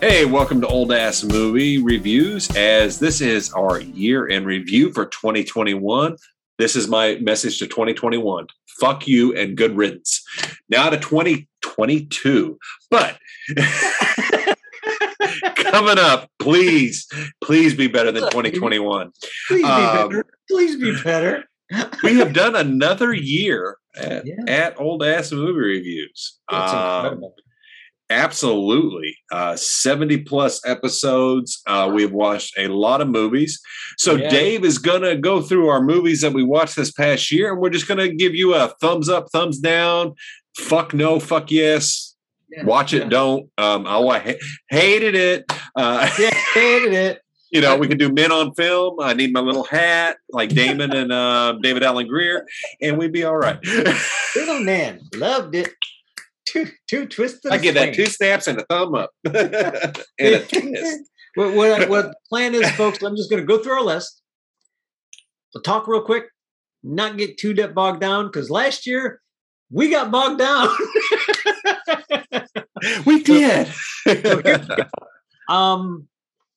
Hey, welcome to Old Ass Movie Reviews. As this is our year in review for 2021, this is my message to 2021. Fuck you and good riddance. Now to 2022. But coming up, please, please be better than 2021. Please be Um, better. Please be better. We have done another year at, Yeah. at Old Ass Movie Reviews. That's Um, incredible. Absolutely. Uh, 70 plus episodes. Uh, we've watched a lot of movies. So, Yeah. Dave is going to go through our movies that we watched this past year, and we're just going to give you a thumbs up, thumbs down, fuck no, fuck yes, Yeah, watch it, yeah. don't. Um, oh, I ha- hated it. Uh, Yeah, hated it. you know, we can do men on film. I need my little hat, like Damon and uh, David Alan Grier, and we'd be all right. Little man loved it. Two, two twisted. I give that two snaps and a thumb up and a twist. what, what, what plan is, folks, I'm just going to go through our list. We'll talk real quick, not get too deep bogged down, because last year we got bogged down. We did. um,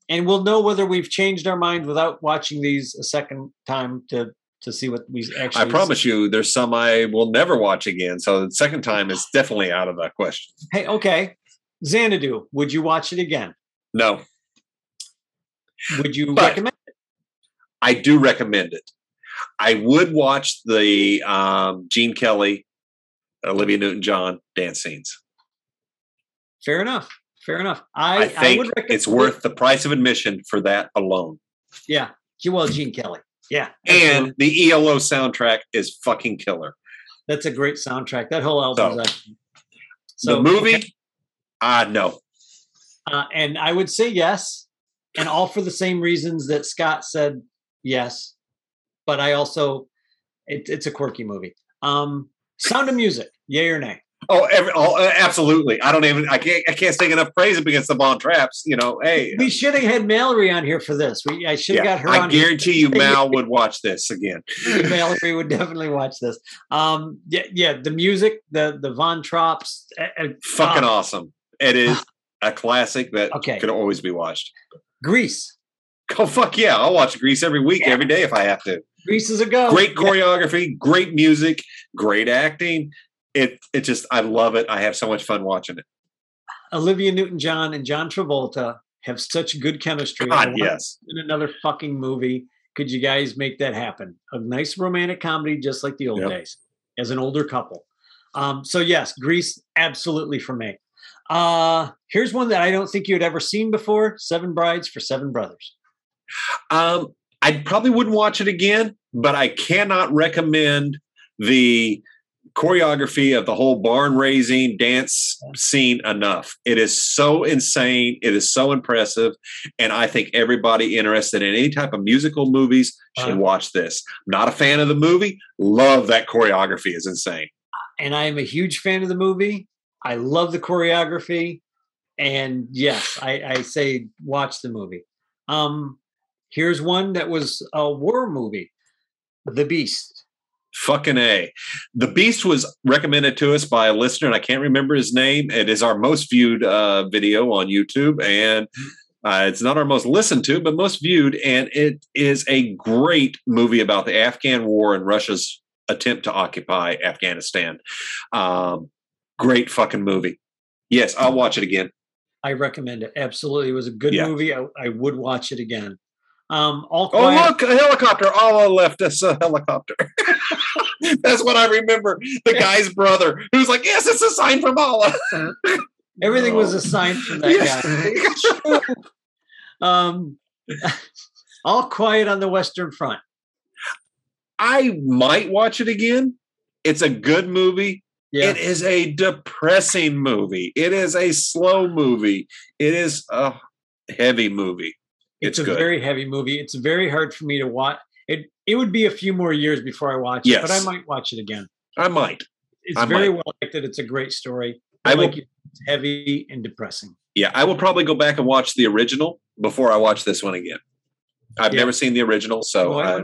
and we'll know whether we've changed our mind without watching these a second time to to see what we actually. I promise you, there's some I will never watch again. So the second time is definitely out of that question. Hey, okay, Xanadu, would you watch it again? No, Would you But- recommend? It? I do recommend it. I would watch the um, Gene Kelly, Olivia Newton-John dance scenes. Fair enough. Fair enough. I, I, I, think would recommend it's worth the price of admission for that alone. Yeah. Well, Gene Kelly. Yeah. And the ELO soundtrack is fucking killer. that's a great soundtrack. That whole album. So, actually, so the movie, okay. ah, no. uh, and I would say yes, and all for the same reasons that Scott said yes. But I also, it, it's a quirky movie. Um, Sound of Music, yay or nay? Oh, every, oh, uh, absolutely. I don't even. I can't. I can't take enough praise up against the Von Trapps. You know, hey, We should have had Mallory on here for this. We I should have yeah, got her I on. here. guarantee you, Mal would watch this again. Mallory would definitely watch this. Um, yeah, yeah, the music, the the Von Trapps, uh, uh, Fucking uh, awesome. It is a classic that Okay. could always be watched. Grease. Oh fuck yeah! I'll watch Grease every week, Yeah. every day if I have to. Grease is a go. Great Yeah. choreography, great music, great acting. It it just I love it. I have so much fun watching it. Olivia Newton-John and John Travolta have such good chemistry. God yes. in another fucking movie. Could you guys make that happen? A nice romantic comedy, just like the old Yep. days, as an older couple. Um, so yes, Grease, absolutely for me. Uh, here's one that I don't think you had ever seen before: Seven Brides for Seven Brothers. Um, I probably wouldn't watch it again, but I cannot recommend the choreography of the whole barn raising dance scene enough. It is so insane. It is so impressive. And I think everybody interested in any type of musical movies should Uh. watch this. Not a fan of the movie. Love that choreography is insane. and I am a huge fan of the movie. I love the choreography, and yes, I, I say watch the movie. Um, here's one that was a war movie, The Beast. Fucking A. The Beast was recommended to us by a listener, and I can't remember his name. It is our most viewed uh, video on YouTube, and uh, it's not our most listened to, but most viewed. And it is a great movie about the Afghan war and Russia's attempt to occupy Afghanistan. Um, great fucking movie. Yes, I'll watch it again. I recommend it. Absolutely, it was a good Yeah. movie. I, I would watch it again. Um, all Oh, look, a helicopter. Allah left us a helicopter. That's what I remember. The guy's brother who's like, Yes, it's a sign from Allah. Everything was a sign from that Yes. guy. um, all quiet on the Western Front. I might watch it again. It's a good movie. Yeah, It is a depressing movie. It is a slow movie. It is a heavy movie. it's, It's, a good. very heavy movie. It's very hard for me to watch. It it would be a few more years before I watch it, but I might watch it again. I might. It's I very might. well acted. It's a great story. I I will- like it. It's heavy and depressing. Yeah, I will probably go back and watch the original before I watch this one again. I've Yeah. never seen the original, so Oh, I uh,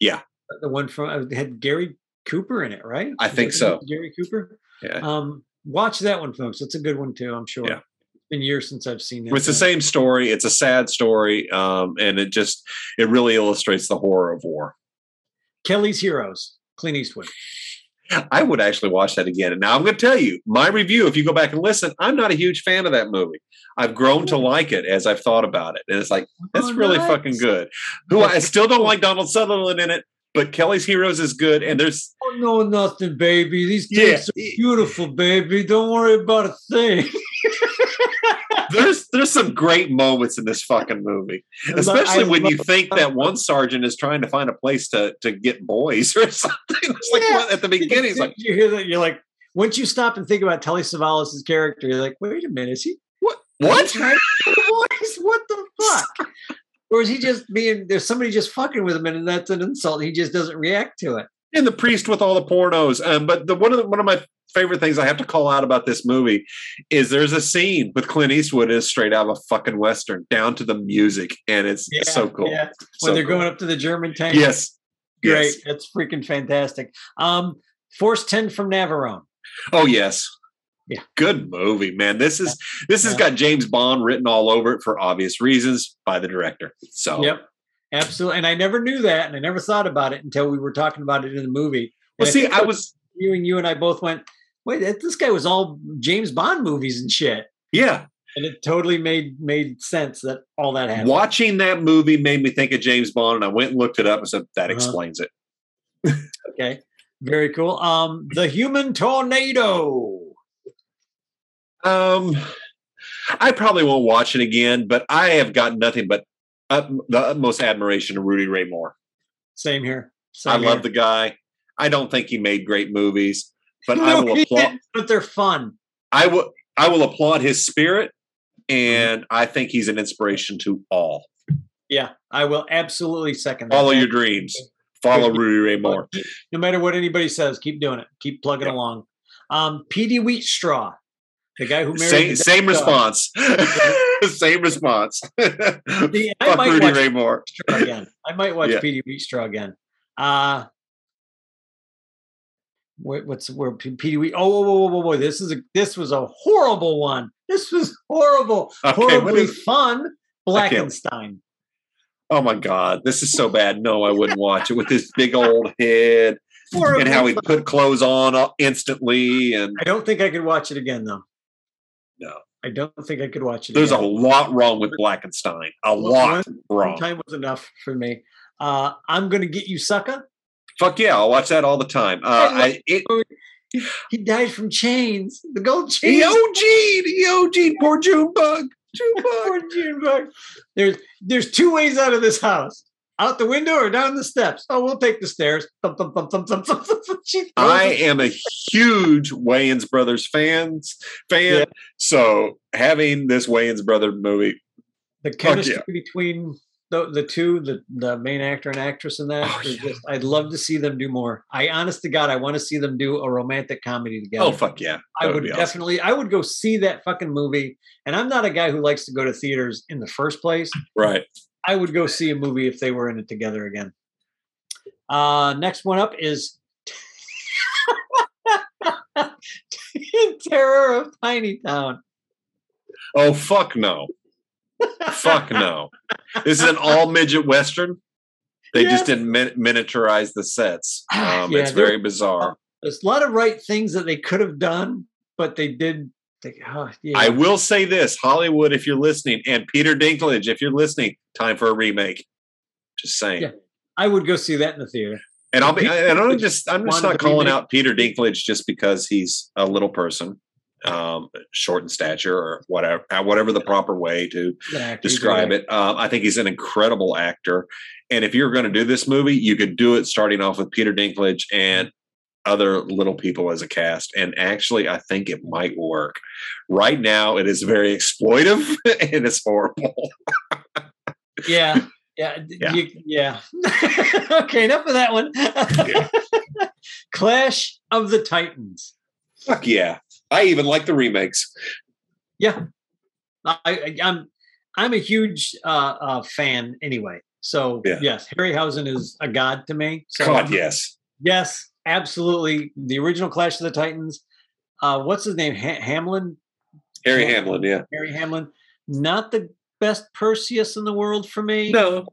yeah. The one from uh, had Gary Cooper in it, right? I think so. Gary Cooper. yeah. Um, watch that one, folks. It's a good one too. I'm sure. Yeah. Been years since I've seen it. It's the same story. It's a sad story, um, and it just it really illustrates the horror of war. Kelly's Heroes, Clint Eastwood. I would actually watch that again. And now I'm going to tell you my review. If you go back and listen, I'm not a huge fan of that movie. I've grown to like it as I've thought about it, and it's like that's Oh, really nice. fucking good. Who I still don't like Donald Sutherland in it, but Kelly's Heroes is good. And there's Oh no, nothing, baby. These Yeah. are beautiful, baby. Don't worry about a thing. there's there's some great moments in this fucking movie, especially when you think that one sergeant is trying to find a place to to get boys or something. It's like Yeah. at the beginning, like you hear that, you're like, once you stop and think about Telly Savalas' character, you're like, wait a minute, is he what? What? trying to get boys? What the fuck? Or is he just being there's somebody just fucking with him and that's an insult? He just doesn't react to it. And the priest with all the pornos. Um, but the one of the, one of my favorite things I have to call out about this movie is there's a scene with Clint Eastwood is straight out of a fucking western, down to the music, and it's Yeah, so cool. Yeah. So When they're cool. going up to the German tank. Yes, Great. yes. That's freaking fantastic. Um, Force 10 from Navarone. Oh yes. Yeah. Good movie, man. This is this has got James Bond written all over it for obvious reasons by the director. So Yep. Absolutely. And I never knew that and I never thought about it until we were talking about it in the movie. well, And see, I was you and you and I both went, wait, this guy was all James Bond movies and shit. yeah. And it totally made made sense that all that happened. Watching that movie made me think of James Bond, and I went and looked it up and said that Uh-huh. explains it. Okay. Very cool. Um, The Human Tornado. Um, I probably won't watch it again, but I have got nothing but the utmost admiration to Rudy Ray Moore. Same here. Same I love the guy. I don't think he made great movies, but I will applaud. but they're fun. I will. I will applaud his spirit, Mm-hmm. and I think he's an inspiration to all. Yeah, I will absolutely second that. Follow your dreams. Follow Rudy Ray Moore. No matter what anybody says, keep doing it. Keep plugging Yeah. along. Um, Petey Wheatstraw, the guy who married Same, the same response. same response. The- I Fuck might Rudy watch Ray Moore. Again. I might watch Yeah. Petey Wheatstraw again. Uh what, what's where Petey Wheat? Oh, whoa, whoa, whoa, whoa! This is a this was a horrible one. This was horrible, Okay, horribly fun. Blackenstein. Oh my God, this is so bad. No, I wouldn't watch it with his big old head Horribly and how he'd put clothes on uh, instantly. And I don't think I could watch it again, though. No. I don't think I could watch it. there's a lot wrong with Blackenstein. A One- lot One wrong. time was enough for me. Uh, I'm gonna get you, sucker. Fuck yeah, I'll watch that all the time. Uh, I, it, He, he died from chains. The gold chains. Eugene, Eugene, poor June bug. June bug. Poor June bug. There's there's two ways out of this house. Out the window or down the steps. Oh, we'll take the stairs. Thump, thump, thump, thump, thump, thump, thump. I am a huge Wayans Brothers fans fan. Yeah. So having this Wayans Brother movie, the chemistry between the the two, the the main actor and actress in that. Oh, yeah. just, I'd love to see them do more. I honest to God, I want to see them do a romantic comedy together. oh fuck yeah, I That would be awesome. definitely, I would go see that fucking movie. And I'm not a guy who likes to go to theaters in the first place. right. I would go see a movie if they were in it together again. Uh, next one up is Terror of Tiny Town. Oh fuck no, fuck no. This is an all midget western. They Yes. just didn't min- miniaturize the sets. Um, Yeah, it's very bizarre. There's a lot of right things that they could have done, but they did. Oh, yeah. I will say this, Hollywood, if you're listening, and Peter Dinklage, if you're listening, time for a remake. Just saying. Yeah. I would go see that in the theater. And I'll be, and I'm Dinklage just, I'm just not calling out Peter Dinklage just because he's a little person, um, short in stature or whatever, whatever the proper way to describe it. Um, I think he's an incredible actor. And if you're going to do this movie, you could do it starting off with Peter Dinklage and other little people as a cast. And actually, I think it might work. Right now, it is very exploitive and it's horrible. Yeah. Yeah. Yeah. you- yeah. okay, enough of that one. Clash of the Titans. Fuck yeah. I even like the remakes. Yeah. I, I, I'm I'm a huge uh, uh, fan anyway. So Yeah. yes, Harryhausen is a god to me. So God, yes. yes, absolutely. The original Clash of the Titans. Uh, what's his name? Ha- Hamlin. Harry. Hamlin, yeah. Harry Hamlin, not the best Perseus in the world for me. No,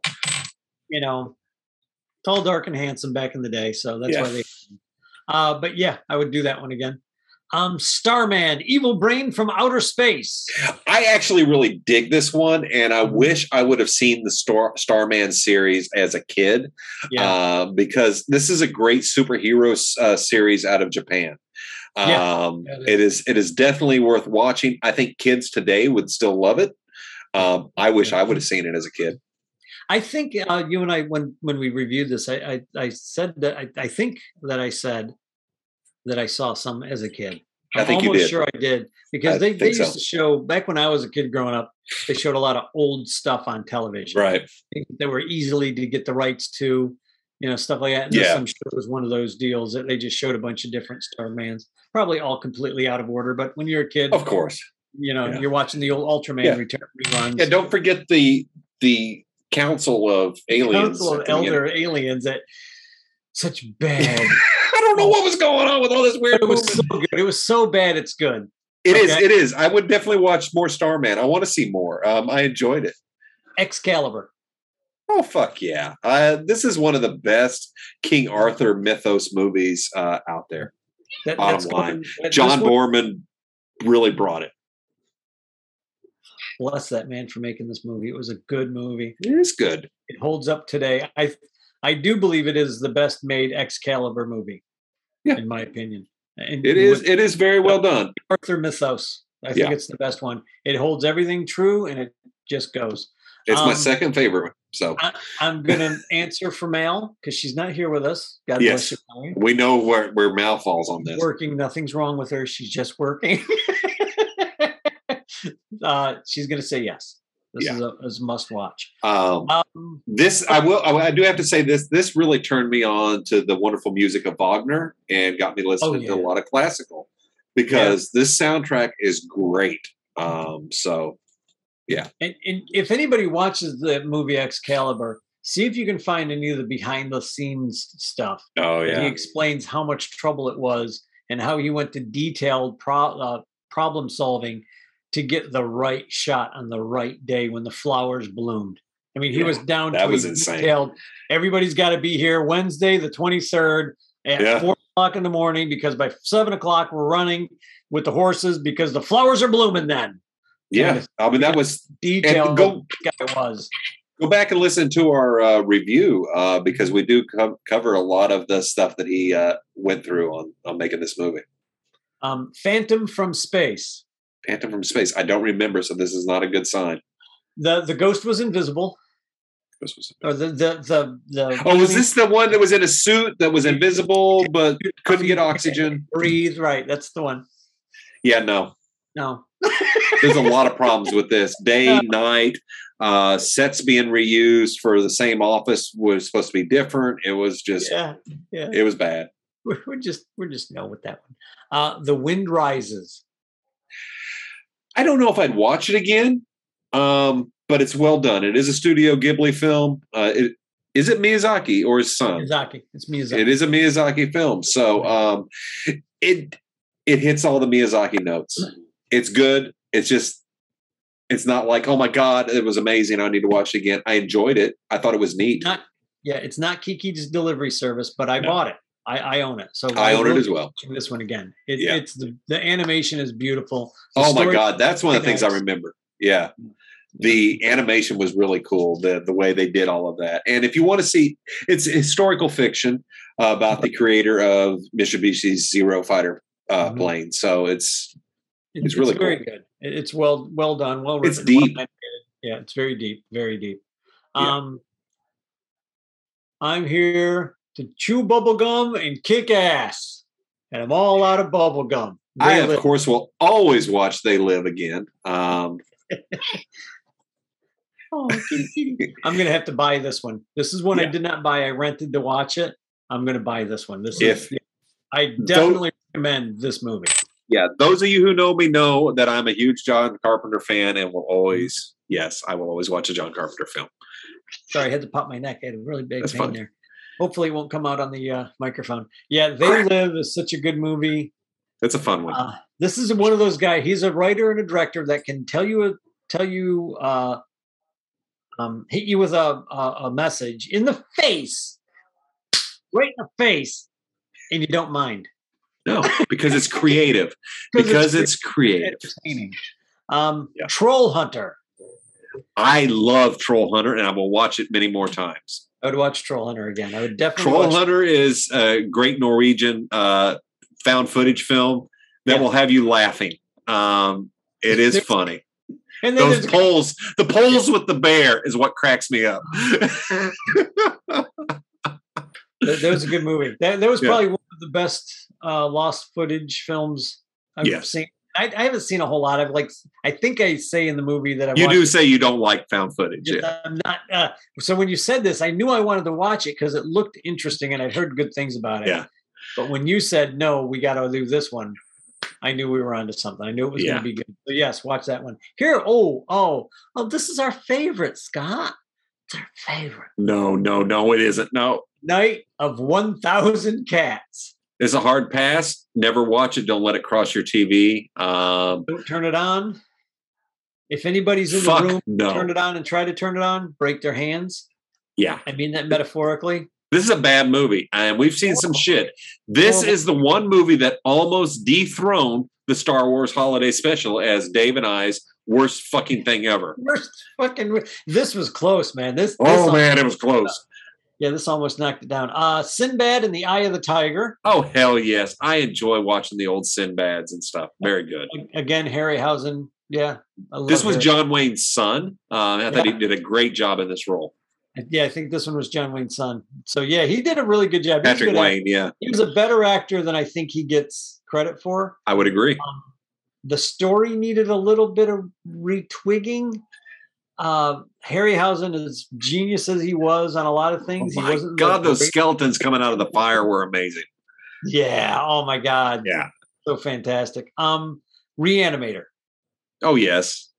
You know, tall, dark, and handsome back in the day. So that's Yeah. why they. Uh, but yeah, I would do that one again. Um, Starman, evil brain from outer space. I actually really dig this one, and I wish I would have seen the Star Starman series as a kid, Yeah, uh, because this is a great superhero uh, series out of Japan. Yeah. Um, Yeah, it it is it is definitely worth watching. I think kids today would still love it. Um, I wish I would have seen it as a kid. I think uh, you and I, when when we reviewed this, I I, I said that I, I think that I said that I saw some as a kid. I I'm think you almost did. sure I did because I they, they used so. to show back when I was a kid growing up. They showed a lot of old stuff on television. Right. They were easily to get the rights to, you know, stuff like that. And this, Yeah. I'm sure it was one of those deals that they just showed a bunch of different Starmans, probably all completely out of order. But when you're a kid, Of course. you know, Yeah. you're watching the old Ultraman Yeah. return reruns. Yeah. Don't forget the the Council of Aliens. Council of at the beginning. Elder Aliens that such bad. I don't know what was going on with all this weird it was movement. so good. It was so bad. It's good. It is. Okay. It is. I would definitely watch more Starman. I want to see more. Um, I enjoyed it. Excalibur. Oh fuck yeah! Uh, this is one of the best King Arthur mythos movies uh, out there. That, Bottom that's line, going- that- John one- Borman really brought it. bless that man for making this movie. It was a good movie. It is good. It holds up today. I I do believe it is the best made Excalibur movie. Yeah. in my opinion. And it is it is very well done. Arthur mythos. I think Yeah. it's the best one. It holds everything true and it just goes. It's my Um, second favorite. So I'm gonna answer for Mal because she's not here with us. God Yes. bless you. We know where where Mal falls on this. Working, nothing's wrong with her. She's just working. uh, she's gonna say yes. This Yeah. is a, is a must watch. Um, Um, this I will. I, do have to say this. This really turned me on to the wonderful music of Wagner and got me listening to Oh, yeah. a lot of classical because this soundtrack is great. Um, so yeah. And, and if anybody watches the movie Excalibur, see if you can find any of the behind the scenes stuff. oh yeah. He explains how much trouble it was and how he went to detailed pro- uh, problem solving to get the right shot on the right day when the flowers bloomed. I mean, he Yeah, was down that to was insane. detailed. Everybody's got to be here Wednesday, the twenty third, at Yeah. four o'clock in the morning because by seven o'clock we're running with the horses because the flowers are blooming. Then yeah. I mean that was detailed. go- guy was. go back and listen to our uh, review uh, because we do co- cover a lot of the stuff that he uh, went through on on making this movie. Um, Phantom from Space. Phantom from Space. I don't remember, so this is not a good sign. The the ghost was invisible. This was- Or the the the the Oh, was this the one that was in a suit that was invisible but couldn't get oxygen? breathe? Right, that's the one. Yeah, no. No, There's a lot of problems with this. Day, night, uh, sets being reused for the same office was supposed to be different. It was just, yeah, yeah. it was bad. We're, we're just we're just no with that one. Uh, the wind rises. I don't know if I'd watch it again, um, but it's well done. It is a Studio Ghibli film. Uh, it, is it Miyazaki or his son? Miyazaki. It's Miyazaki. It is a Miyazaki film, so um, it it hits all the Miyazaki notes. It's good. It's just it's not like oh my god, it was amazing. I need to watch it again. I enjoyed it. I thought it was neat. Not yeah, it's not Kiki's delivery service, but I No. bought it. I, I own it. So I own it as well. This one again. It, Yeah. It's the the animation is beautiful. The Oh my god, that's one of the things I remember. Yeah. The animation was really cool, the the way they did all of that. And if you want to see, it's historical fiction uh, about the creator of Mitsubishi's Zero Fighter uh, Mhm. plane. So it's It- It's really very cool. good. It's well well done, well It's written. well deep. animated. Yeah, it's very deep, very deep. Yeah. Um, I'm here to chew bubble gum and kick ass, and I'm all out of bubble gum. I of live- course will always watch They Live Again. Um, Oh, kitty, kitty. I'm gonna have to buy this one. This is one I did not buy. I rented to watch it. I'm gonna buy this one. This If- is. I definitely recommend this movie. yeah, those of you who know me know that I'm a huge John Carpenter fan and will always, yes, I will always watch a John Carpenter film. Sorry, I had to pop my neck. I had a really big That's pain fine. there. Hopefully, it won't come out on the uh, microphone. Yeah, They Live is such a good movie. It's a fun one. Uh, this is one of those guys. He's a writer and a director that can tell you a tell you uh, um, hit you with a, a a message in the face, right in the face, and you don't mind No, because it's creative. because it's creative. entertaining. Um, Yeah. Troll Hunter. I love Troll Hunter, and I will watch it many more times. I would watch Troll Hunter again. I would definitely Troll watch Hunter is a great Norwegian uh, found footage film that Yeah. will have you laughing. Um, it is funny. And then Those poles, the poles with the bear is what cracks me up. That, was a good movie. That, that was Yeah. probably one of the best uh, lost footage films I've Yes. seen. I, I haven't seen a whole lot. I've like, I think I say in the movie that I you do say you don't like found footage. Yeah. I'm not. Uh, so when you said this, I knew I wanted to watch it because it looked interesting and I'd heard good things about it. Yeah. But when you said no, we got to do this one, I knew we were onto something. I knew it was Yeah. going to be good. So yes, watch that one. Here, oh, oh, oh, this is our favorite, Scott. It's our favorite. No, no, no, it isn't. No, Night of 1,000 Cats. It's a hard pass. Never watch it. Don't let it cross your TV. Um, Don't turn it on. If anybody's in the room, no. turn it on and try to turn it on, break their hands. Yeah. I mean that metaphorically. This is a bad movie, and we've seen some shit. This is the one movie that almost dethroned the Star Wars Holiday Special as Dave and I's worst fucking thing ever. Worst fucking. This was close, man. This. this Oh al- man, it was close. Yeah, this almost knocked it down. Uh Sinbad and the Eye of the Tiger. Oh hell yes, I enjoy watching the old Sinbads and stuff. Very good. Again, Harryhausen. Yeah. This was Harry- John Wayne's son. Uh, I thought he did a great job in this role. Yeah, I think this one was John Wayne's son. So yeah, he did a really good job. He was a Patrick actor. Wayne, yeah, He was a better actor than I think he gets credit for. I would agree. Um, the story needed a little bit of retwigging. Uh, Harryhausen, as genius as he was on a lot of Oh things, he wasn't. God, those great- skeletons coming out of the fire were amazing. yeah. Oh my God. Yeah. So fantastic. Um, Reanimator. Oh yes,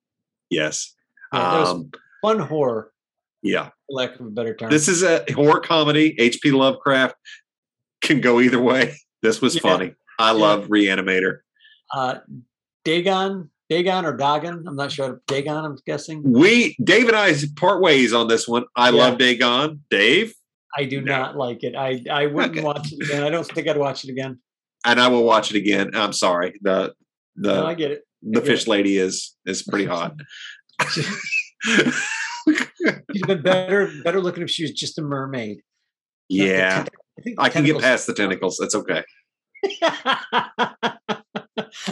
yes. Yeah, Um, fun horror, yeah. lack of a better term. This is a horror comedy. H.P. Lovecraft can go either way. This was Yeah. funny. I Yeah. love Reanimator. uh, Dagon, Dagon or Dagon. I'm not sure. Dagon. I'm guessing. We Dave and I part ways on this one. I Yeah. love Dagon. Dave, I do No. not like it. I I wouldn't Okay. watch it again. I don't think I'd watch it again. and I will watch it again. I'm sorry. The the no, I get it. the fish it. lady is is pretty hot. She'd been better better looking if she was just a mermaid. Yeah, think I can get past the tentacles. That's okay.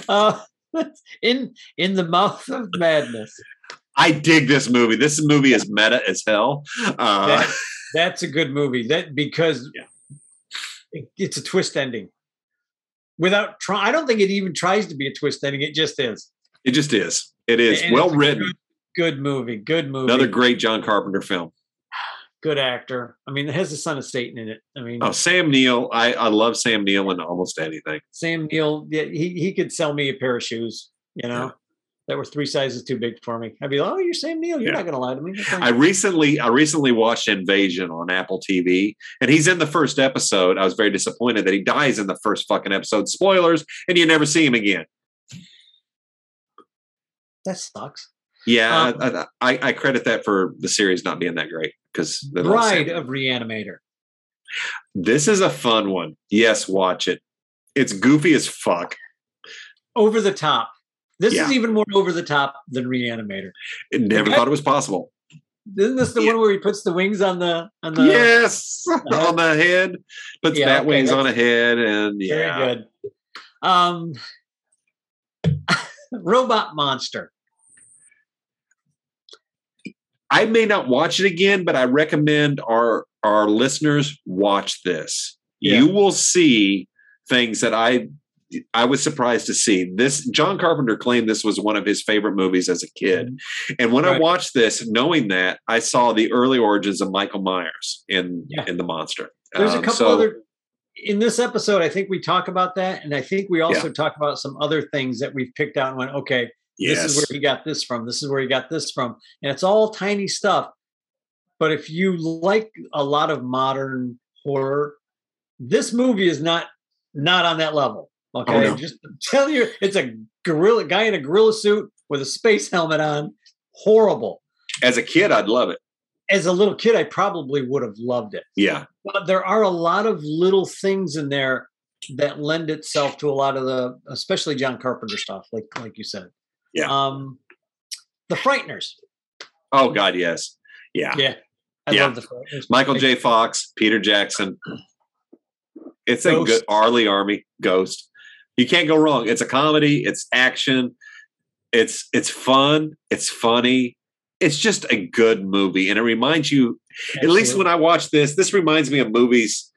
uh, in in the mouth of madness. I dig this movie. This movie is meta as hell. Uh, That- that's a good movie. That because Yeah. it- it's a twist ending. Without try, I don't think it even tries to be a twist ending. It just is. it just is. It is And well written. Good, good movie. Good movie. Another great John Carpenter film. Good actor. I mean, it has the son of Satan in it. I mean, Oh, Sam Neill. I, I love Sam Neill in almost anything. Sam Neill. Yeah, he he could sell me a pair of shoes. You know, Yeah. that were three sizes too big for me. I'd be like, "Oh, you're Sam Neill. You're Yeah. not going to lie to me." I recently I recently watched Invasion on Apple TV, and he's in the first episode. I was very disappointed that he dies in the first fucking episode. Spoilers, and you never see him again. that sucks. Yeah, Um, I, I, I credit that for the series not being that great because Bride of Reanimator. This is a fun one. Yes, watch it. It's goofy as fuck. Over the top. This Yeah. is even more over the top than Reanimator. I never Okay. thought it was possible. Isn't this the Yeah. one where he puts the wings on the on the? yes, Uh-huh. on the head, puts Yeah, bat okay, wings on a head, and yeah. Very yeah, good. Um, Robot Monster. I may not watch it again, but I recommend our our listeners watch this. Yeah. You will see things that I I was surprised to see. This John Carpenter claimed this was one of his favorite movies as a kid. And when I watched this, knowing that, I saw the early origins of Michael Myers in Yeah. in the monster. There's a Um, couple so- other in this episode. I think we talk about that, and I think we also talk about some other things that we've picked out and went, okay, yes. this is where he got this from. This is where he got this from, and it's all tiny stuff. But if you like a lot of modern horror, this movie is not not on that level. Oh, okay, no. just tell you, it's a gorilla guy in a gorilla suit with a space helmet on. Horrible. As a kid, I'd love it. As a little kid, I probably would have loved it. Yeah. But there are a lot of little things in there that lend itself to a lot of the, especially John Carpenter stuff, like like you said. Yeah. Um, the Frighteners. Oh God, yes. Yeah. Yeah. I Yeah. love the Frighteners. Michael J. Fox, Peter Jackson. It's a good R. Lee Ermey Ghost. You can't go wrong. It's a comedy. It's action. It's it's fun. It's funny. It's just a good movie, and it reminds you. At least when I watch this, this reminds me of movies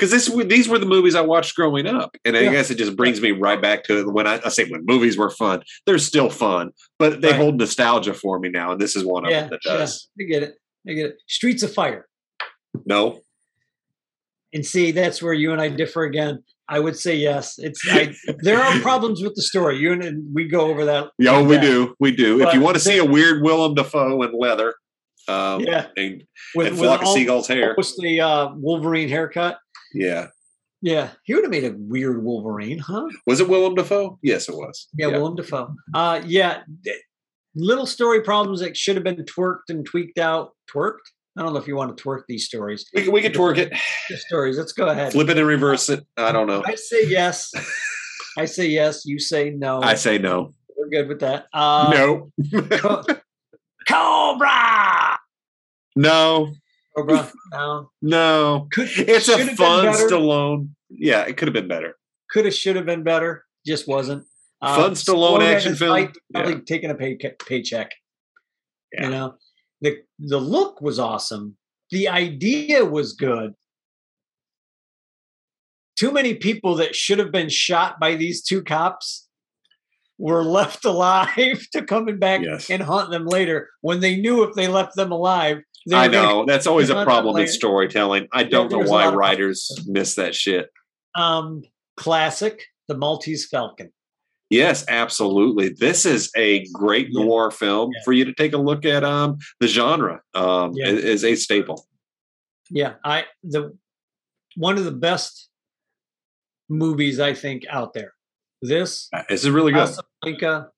because this these were the movies I watched growing up, and I Yeah. guess it just brings me right back to it. When I, I say when movies were fun, they're still fun, but they Right. hold nostalgia for me now, and this is one of yeah, them that yeah, does. I get it. I get it. Streets of Fire. No, And see, that's where you and I differ again. I would say yes. It's I, there are problems with the story. You and we go over that. Yeah, like we that. do. We do. if you want to see a weird Willem Dafoe in leather, um, Yeah. and, With, and with flock of al- seagulls hair, the uh, Wolverine haircut. Yeah. Yeah, he would have made a weird Wolverine, huh? Was it Willem Dafoe? Yes, it was. Yeah, Willem Dafoe. Uh, yeah, little story problems that should have been twerked and tweaked out. Twerked? I don't know if you want to twerk these stories. we can, we can twerk it, The stories. Let's go ahead. flip it and reverse it. I don't know. I say yes. I say yes. You say no. I say no. We're good with that. Uh, no, Cobra. no, Cobra. No. no. Could, It's a fun. Stallone. Yeah, it could have been better. Could have, should have been better. Just wasn't. Uh, Fun Stallone action film. fight, Probably taking a pay, paycheck. Yeah. You know, the the look was awesome. The idea was good. Too many people that should have been shot by these two cops were left alive to coming back Yes. and haunt them later when they knew if they left them alive. I know that's always a problem in storytelling. I don't know why writers miss that shit. um classic the maltese falcon Yes, absolutely. This is a great Yeah. noir film Yeah. for you to take a look at. Um, the genre um, Yeah. is, is a staple. yeah i the one of the best movies i think out there this This is really good. Casablanca,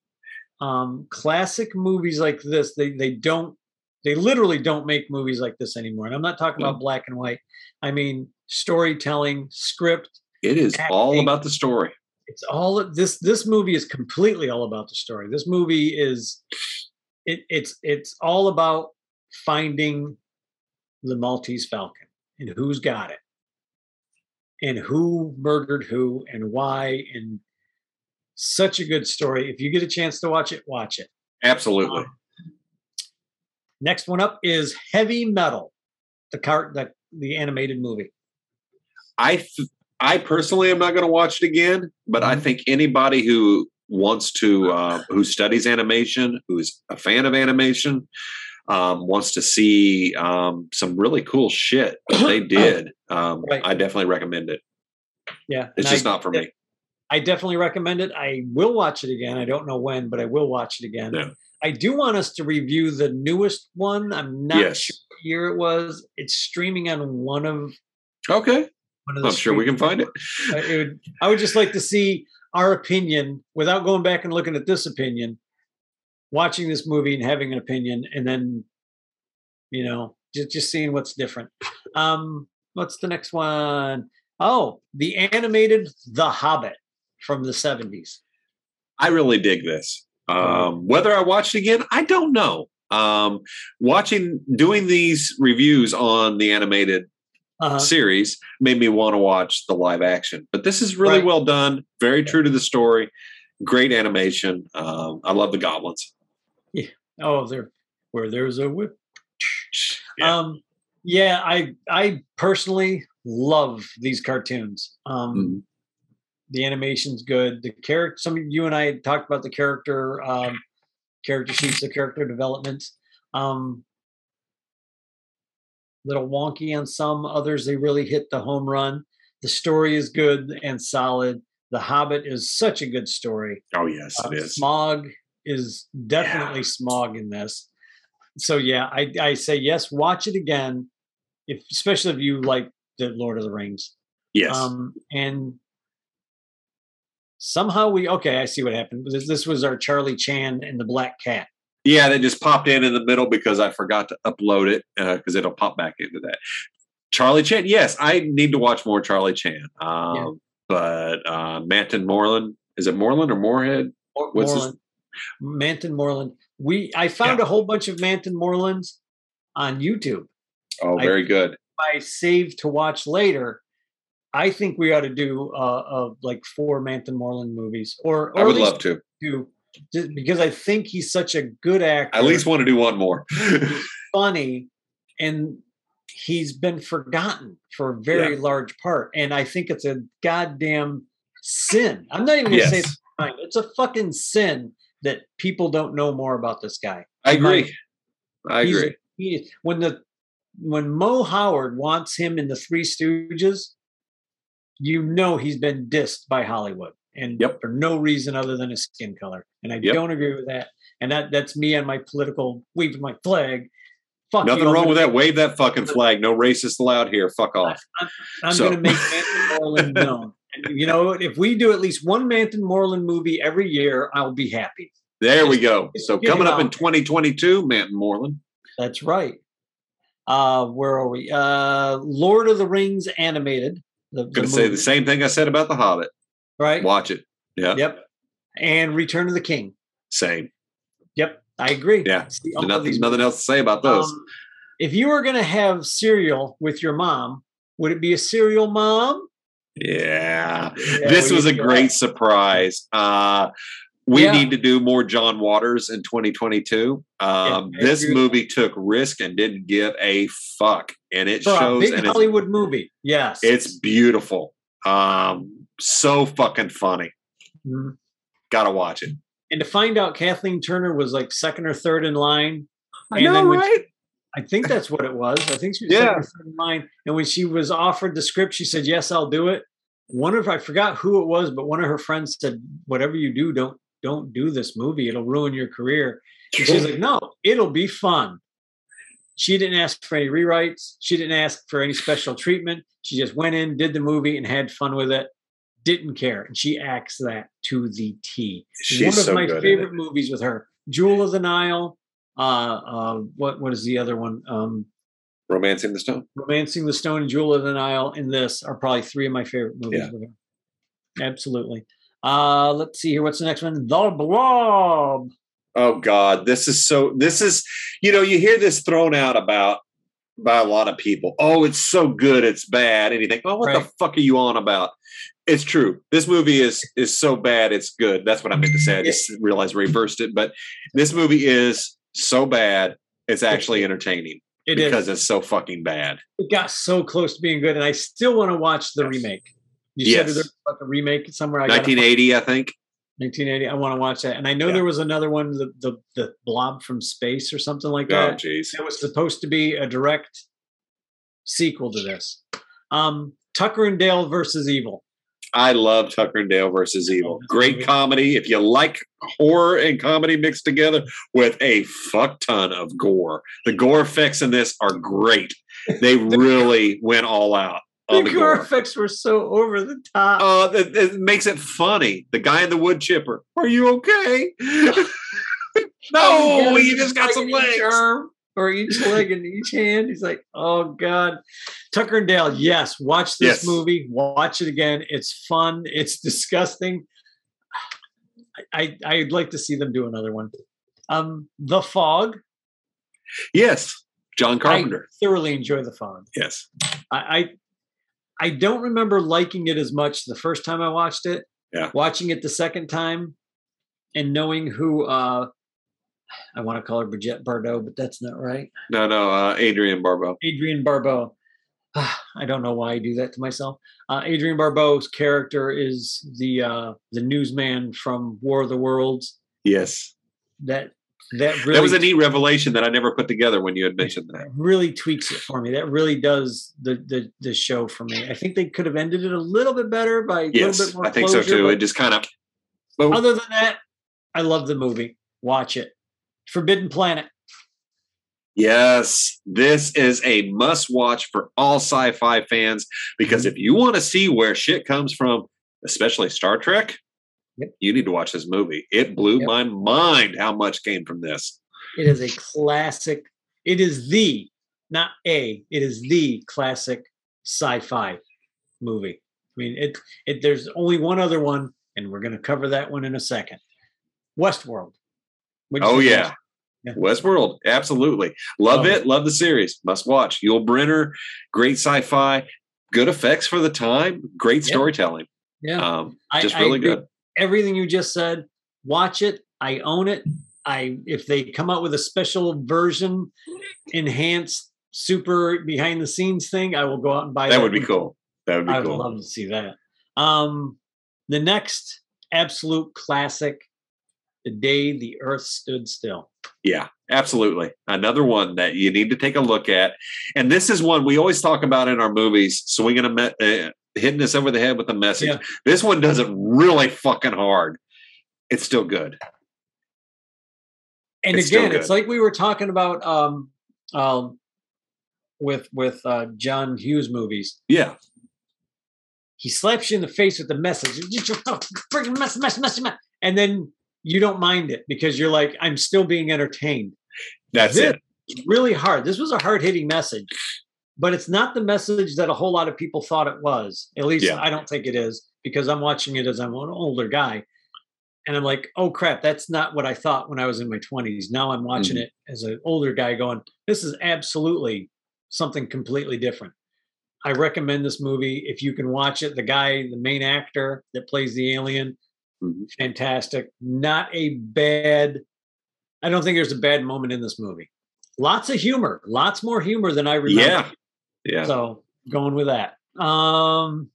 um classic movies like this they they don't they literally don't make movies like this anymore. And i'm not talking about black and white. I mean storytelling script It is all about the story. it's all this this movie is completely all about the story. This movie is it, it's it's all about finding the maltese falcon and who's got it and who murdered who and why and such a good story. If you get a chance to watch it watch it. Absolutely. Um, next one up is heavy metal the cart the, the animated movie I th- I personally am not going to watch it again, but I Mhm. think anybody who wants to uh, who studies animation, who's a fan of animation, um, wants to see um, some really cool shit they did. Um, Right. I definitely recommend it. yeah It's just I- not for me. I definitely recommend it. I will watch it again. I don't know when, but I will watch it again. Yeah. I do want us to review the newest one. I'm not Yes. sure what year it was. It's streaming on one of Okay, one of I'm sure we can find it. it would, I would just like to see our opinion without going back and looking at this opinion, watching this movie and having an opinion, and then you know just just seeing what's different. Um, what's the next one? Oh, the animated The Hobbit from the 70s. I really dig this. Um, whether I watch it again, I don't know. Um, watching, doing these reviews on the animated Uh-huh. series made me want to watch the live action. But this is really Right. well done, very true to the story, great animation. Um, I love the goblins. Yeah. Oh, there where there's a whip. Yeah. Um, yeah, I I personally love these cartoons. Um, Mhm. The animation's good. The character. Some of you and I talked about the character um, character sheets, the character development. Um, little wonky on some others. They really hit the home run. The story is good and solid. The Hobbit is such a good story. Oh yes, Uh, it is. Smaug is definitely Smaug in this. So yeah, I, I say yes. Watch it again, if especially if you like the Lord of the Rings. Yes, Um, and somehow we okay. I see what happened. This, this was our Charlie Chan and the Black Cat. Yeah, that just popped in in the middle because I forgot to upload it because uh, it'll pop back into that. Charlie Chan, yes, I need to watch more Charlie Chan. Um, yeah. But uh, Mantan Moreland, is it Moreland or Moorhead? What's Moreland. His? Mantan Moreland. We I found yeah. a whole bunch of Mantan Morelands on YouTube. Oh, very I, good. I saved to watch later. I think we ought to do uh, uh like four Mantan Moreland movies, or, or I would love to do because I think he's such a good actor. I at least want to do one more. funny, and he's been forgotten for a very yeah. large part, and I think it's a goddamn sin. I'm not even going to yes. say it's fine. It's a fucking sin that people don't know more about this guy. I agree. I agree. He, when the when Moe Howard wants him in the Three Stooges, you know he's been dissed by Hollywood, and yep. for no reason other than his skin color. And I yep. don't agree with that. And that that's me and my political waving my flag. Fuck Nothing you, wrong with that. Wave that fucking flag. No racist allowed here. Fuck off. I'm, I'm so. going to make Mantan Moreland known. And, you know, if we do at least one Mantan Moreland movie every year, I'll be happy. There we go. So coming up in 2022, Mantan Moreland. That's right. Uh, where are we? Uh, Lord of the Rings animated. The, Going to say the same thing I said about The Hobbit. Right. Watch it. Yeah. Yep. And Return of the King. Same. Yep. I agree. Yeah. Nothing, nothing else to say about those. Um, if you were going to have cereal with your mom, would it be a cereal mom? Yeah. yeah this was a great surprise. Uh, we yeah. need to do more John Waters in 2022. Um, yeah, this movie took risk and didn't give a fuck, and it For shows. A big Hollywood movie, yes, it's beautiful. Um, so fucking funny. Mm-hmm. Gotta watch it. And to find out Kathleen Turner was like second or third in line. I know, right? She, I think that's what it was. I think she was yeah. second or third in line. And when she was offered the script, she said, "Yes, I'll do it." One of I forgot who it was, but one of her friends said, "Whatever you do, don't don't do this movie. It'll ruin your career. And she's like, no, it'll be fun. She didn't ask for any rewrites. She didn't ask for any special treatment. She just went in, did the movie, and had fun with it. Didn't care. And she acts that to the T. She's One of so my favorite movies with her. Jewel of the Nile. Uh, uh, what what is the other one? Um, Romancing the Stone. Romancing the Stone and Jewel of the Nile and this are probably three of my favorite movies yeah. with her. Absolutely. Uh, let's see here. What's the next one? The Blob. Oh God, this is so. This is you know you hear this thrown out about by a lot of people. Oh, it's so good, it's bad. And you think, oh, what right. the fuck are you on about? It's true. This movie is is so bad, it's good. That's what I meant to say. I just realized I reversed it. But this movie is so bad, it's actually entertaining. It because is. it's so fucking bad. It got so close to being good, and I still want to watch the yes. remake. You yes. said there's like a remake somewhere. I 1980, I think. 1980. I want to watch that. And I know yeah. there was another one, the, the the Blob from Space or something like oh, that. Oh, jeez. It was supposed to be a direct sequel to this. Um, Tucker and Dale versus Evil. I love Tucker and Dale versus Evil. Great comedy. If you like horror and comedy mixed together with a fuck ton of gore, the gore effects in this are great. They really went all out the gore effects were so over the top. Oh, uh, it, it, makes it funny. The guy in the wood chipper. Are you okay? no, he just got some legs. Arm, or each leg in each hand. He's like, oh God. Tucker and Dale, yes, watch this yes. movie. Watch it again. It's fun. It's disgusting. I, I would like to see them do another one. Um, The Fog. Yes, John Carpenter. I thoroughly enjoy The Fog. Yes. I, I I don't remember liking it as much the first time I watched it. Yeah. Watching it the second time and knowing who uh I want to call her Brigitte Bardot, but that's not right. No, no, uh, Adrienne Barbeau. Adrienne Barbeau. I don't know why I do that to myself. Uh, Adrienne Barbeau's character is the uh, the newsman from War of the Worlds. Yes. That that really that was a neat revelation that I never put together when you had mentioned that. Really tweaks it for me. That really does the the the show for me. I think they could have ended it a little bit better by yes, a little bit more. I think closure, so too. It just kind of. Other than that, I love the movie. Watch it. Forbidden Planet. Yes, this is a must watch for all sci fi fans because mm-hmm. if you want to see where shit comes from, especially Star Trek, Yep. you need to watch this movie. It blew Yep. my mind how much came from this. It is a classic. It is the not a. It is the classic sci-fi movie. I mean, it. It. There's only one other one, and we're going to cover that one in a second. Westworld. Oh think of yeah. Yeah. Westworld, absolutely. Love Love it. Love the series. Must watch. Yul Brynner, great sci-fi, good effects for the time, great Yeah. storytelling. Yeah. Um, just I really agree. good. Everything you just said watch it i own it i if they come out with a special version enhanced super behind the scenes thing i will go out and buy that, That would be cool. That would be cool. i would love to see that um the next absolute classic the day the earth stood still Yeah, absolutely. Another one that you need to take a look at. And this is one we always talk about in our movies, swinging a me- uh, hitting us over the head with a message. Yeah. This one does it really fucking hard. It's still good. and It's again it's like we were talking about um um with with uh john hughes movies Yeah, he slaps you in the face with the message. Freaking mess, mess, mess, mess. And then you don't mind it because you're like, I'm still being entertained. that's This- it. Really hard. This was a hard hitting message, but it's not the message that a whole lot of people thought it was. At least Yeah. I don't think it is because I'm watching it as I'm an older guy. And I'm like, oh crap, that's not what I thought when I was in my 20s. Now I'm watching Mhm. it as an older guy going, this is absolutely something completely different. I recommend this movie if you can watch it. The guy, the main actor that plays the alien, Mhm. fantastic. Not a bad. I don't think there's a bad moment in this movie. Lots of humor, lots more humor than I remember. Yeah, yeah. So going with that. Um,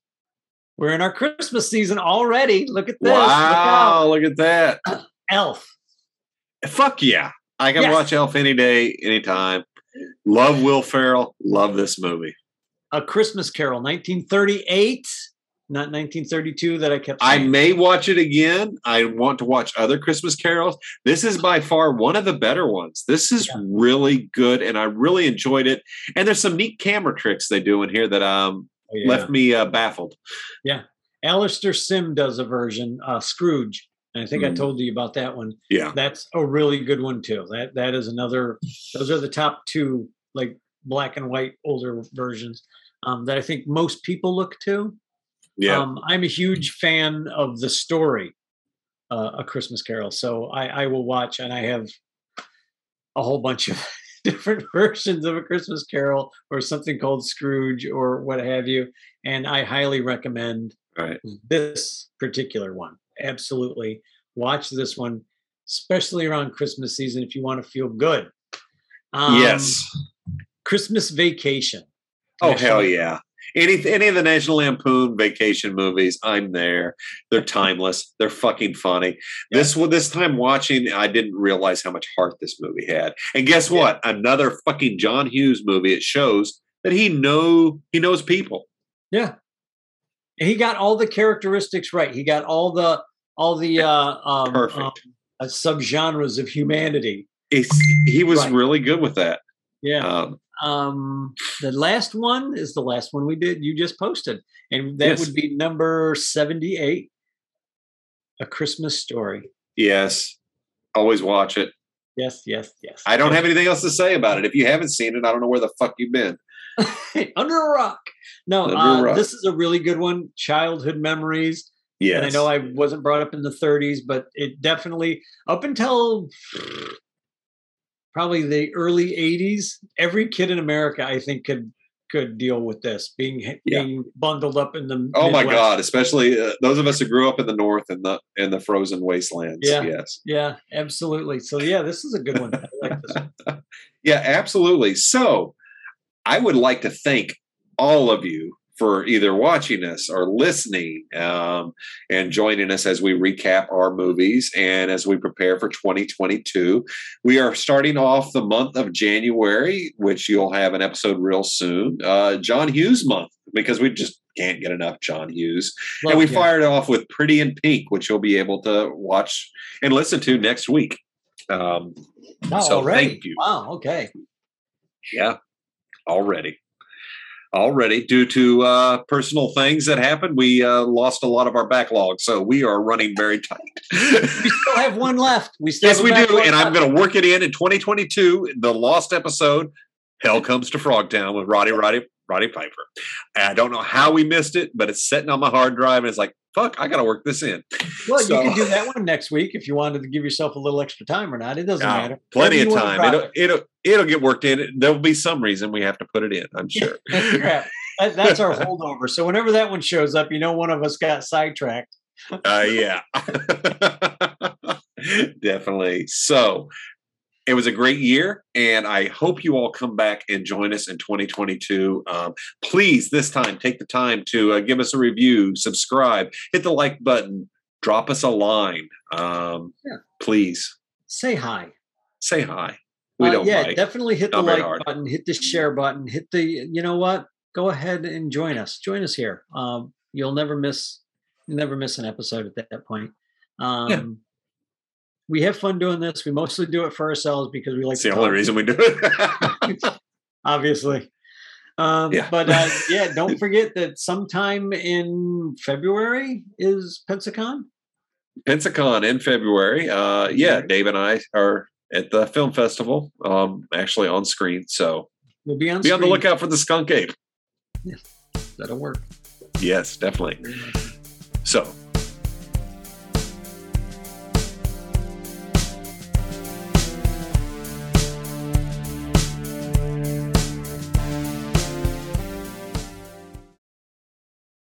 we're in our Christmas season already. Look at this. Look wow, out. look at that. Elf. Fuck yeah. I can Yes. watch Elf any day, anytime. Love Will Ferrell. Love this movie. A Christmas Carol, 1938, not 1932 that I kept I may watch it again. I want to watch other Christmas carols. This is by far one of the better ones. This is Yeah. really good, and I really enjoyed it. And there's some neat camera tricks they do in here that um Oh, yeah. left me uh, baffled. Yeah, Alastair Sim does a version, uh, Scrooge. And I think I Mhm. told you about that one. Yeah, That's a really good one too. That that is another. Those are the top two, like black and white older versions um, that I think most people look to. Yeah, Um, I'm a huge fan of the story, uh, A Christmas Carol. So I, I will watch, and I have a whole bunch of different versions of A Christmas Carol or something called Scrooge or what have you. And I highly recommend right. this particular one. Absolutely. Watch this one, especially around Christmas season if you want to feel good. Um, yes. Christmas Vacation. Oh National- hell yeah. Any any of the National Lampoon vacation movies, I'm there. They're timeless. They're fucking funny. This one, this time watching, I didn't realize how much heart this movie had. And guess Yeah. what? Another fucking John Hughes movie. It shows that he know he knows people. Yeah. He got all the characteristics right. He got all the all the uh um, Perfect. um, uh, subgenres of humanity. It's, he was Right. really good with that. Yeah. Um, Um the last one is the last one we did you just posted. And that Yes. would be number 78. A Christmas story. yes, always watch it. Yes, yes, yes. I don't have anything else to say about it. If you haven't seen it, I don't know where the fuck you've been. under a rock. No, Under a uh, rock. this is a really good one. Childhood memories. Yes, And I know I wasn't brought up in the 30s, but it definitely up until probably the early 80s, every kid in America, I think, could could deal with this being Yeah. being bundled up in the. Oh my God! Especially uh, those of us who grew up in the north and the in the frozen wastelands. Yeah. Yes. Yeah, absolutely. So yeah, this is a good one. I like this one. Yeah, absolutely. So, I would like to thank all of you for either watching us or listening um, and joining us as we recap our movies and as we prepare for 2022. We are starting off the month of January, which you'll have an episode real soon. Uh, John Hughes month because we just can't get enough John Hughes. and we fired off with Pretty in Pink, which you'll be able to watch and listen to next week. Um, Oh, so already? thank you. Wow. Okay. yeah, already. Already due to uh, personal things that happened. We uh, lost a lot of our backlog, so we are running very tight. we still have one left. We still yes, we do, and I'm going to work it in in 2022. The lost episode, "Hell Comes to Frogtown" with Roddy Roddy Roddy Piper. And I don't know how we missed it, but it's sitting on my hard drive, and it's like, fuck, I got to work this in. Well, so, you can do that one next week if you wanted to give yourself a little extra time or not. It doesn't matter. Plenty of time. It'll, it'll it'll get worked in. There'll be some reason we have to put it in. I'm sure. that, that's our holdover. So whenever that one shows up, you know one of us got sidetracked. uh, yeah, definitely. So it was a great year, and I hope you all come back and join us in 2022. Um, please, this time, take the time to uh, give us a review, subscribe, hit the like button, drop us a line. Um, yeah. Please say hi. Say hi. We uh, don't. Yeah, definitely hit Not the like hard. button, hit the share button, hit the. You know what? Go ahead and join us. Join us here. Um, you'll never miss. You'll never miss an episode at that, that point. Um, yeah we have fun doing this. We mostly do it for ourselves because we like. It's the only reason we do it. Obviously. Um, yeah. But uh, yeah, don't forget that sometime in February is Pensacon. Pensacon in February. Uh, yeah, Dave and I are at the film festival, um, actually on screen. So we'll be on. Be screen. on the lookout for the skunk ape. Yeah, that'll work. Yes, definitely. So